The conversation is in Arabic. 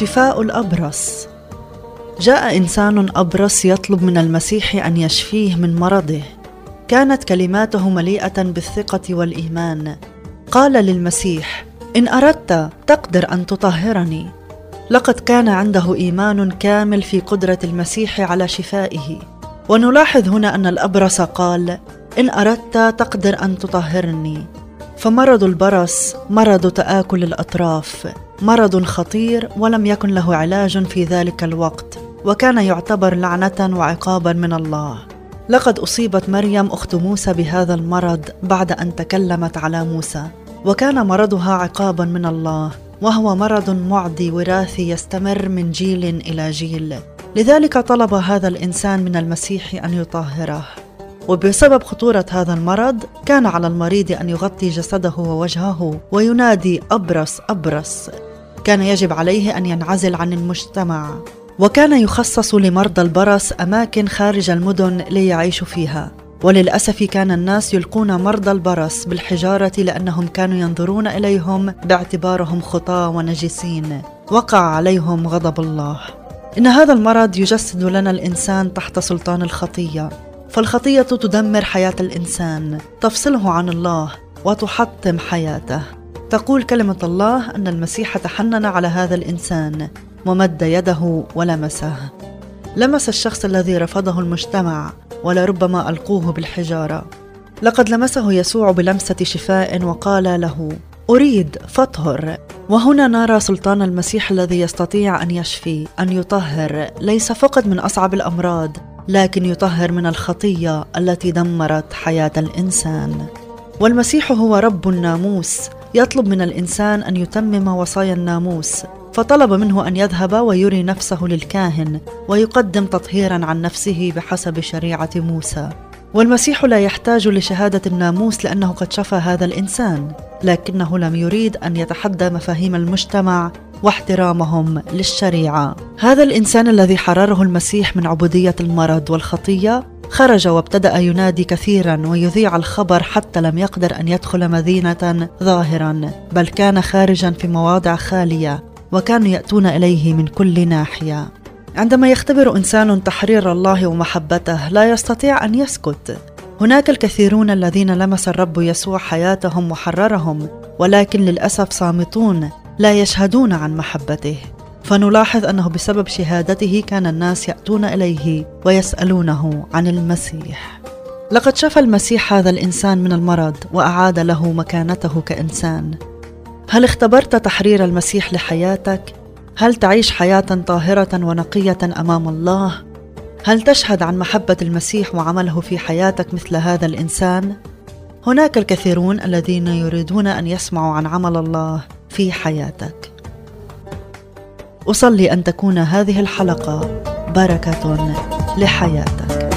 شفاء الأبرص. جاء إنسان أبرص يطلب من المسيح أن يشفيه من مرضه. كانت كلماته مليئة بالثقة والإيمان. قال للمسيح إن أردت تقدر أن تطهرني. لقد كان عنده إيمان كامل في قدرة المسيح على شفائه. ونلاحظ هنا أن الأبرص قال إن أردت تقدر أن تطهرني. فمرض البرص مرض تآكل الأطراف مرض خطير ولم يكن له علاج في ذلك الوقت وكان يعتبر لعنة وعقابا من الله. لقد أصيبت مريم أخت موسى بهذا المرض بعد أن تكلمت على موسى وكان مرضها عقابا من الله وهو مرض معدي وراثي يستمر من جيل إلى جيل. لذلك طلب هذا الإنسان من المسيح أن يطهره. وبسبب خطورة هذا المرض كان على المريض أن يغطي جسده ووجهه وينادي أبرص أبرص. كان يجب عليه أن ينعزل عن المجتمع. وكان يخصص لمرضى البرص أماكن خارج المدن ليعيشوا فيها. وللأسف كان الناس يلقون مرضى البرص بالحجارة لأنهم كانوا ينظرون إليهم باعتبارهم خطاة ونجسين. وقع عليهم غضب الله. إن هذا المرض يجسد لنا الإنسان تحت سلطان الخطية. فالخطية تدمر حياة الإنسان. تفصله عن الله وتحطم حياته. تقول كلمة الله أن المسيح تحنن على هذا الإنسان. ومد يده ولمسه. لمس الشخص الذي رفضه المجتمع ولربما ألقوه بالحجارة. لقد لمسه يسوع بلمسة شفاء وقال له أريد فاطهر. وهنا نرى سلطان المسيح الذي يستطيع أن يشفي أن يطهر. ليس فقط من أصعب الأمراض لكن يطهر من الخطية التي دمرت حياة الإنسان. والمسيح هو رب الناموس يطلب من الإنسان أن يتمم وصايا الناموس فطلب منه أن يذهب ويري نفسه للكاهن ويقدم تطهيرا عن نفسه بحسب شريعة موسى. والمسيح لا يحتاج لشهادة الناموس لأنه قد شفى هذا الإنسان لكنه لم يريد أن يتحدى مفاهيم المجتمع واحترامهم للشريعة. هذا الإنسان الذي حرره المسيح من عبودية المرض والخطية خرج وابتدأ ينادي كثيرا ويذيع الخبر حتى لم يقدر أن يدخل مدينة ظاهرا بل كان خارجا في مواضع خالية وكانوا يأتون إليه من كل ناحية. عندما يختبر إنسان تحرير الله ومحبته لا يستطيع أن يسكت. هناك الكثيرون الذين لمس الرب يسوع حياتهم وحررهم ولكن للأسف صامتون. لا يشهدون عن محبته. فنلاحظ أنه بسبب شهادته كان الناس يأتون إليه ويسألونه عن المسيح. لقد شفى المسيح هذا الإنسان من المرض وأعاد له مكانته كإنسان. هل اختبرت تحرير المسيح لحياتك؟ هل تعيش حياة طاهرة ونقية أمام الله؟ هل تشهد عن محبة المسيح وعمله في حياتك مثل هذا الإنسان؟ هناك الكثيرون الذين يريدون أن يسمعوا عن عمل الله. في حياتك. أصلي أن تكون هذه الحلقة بركة لحياتك.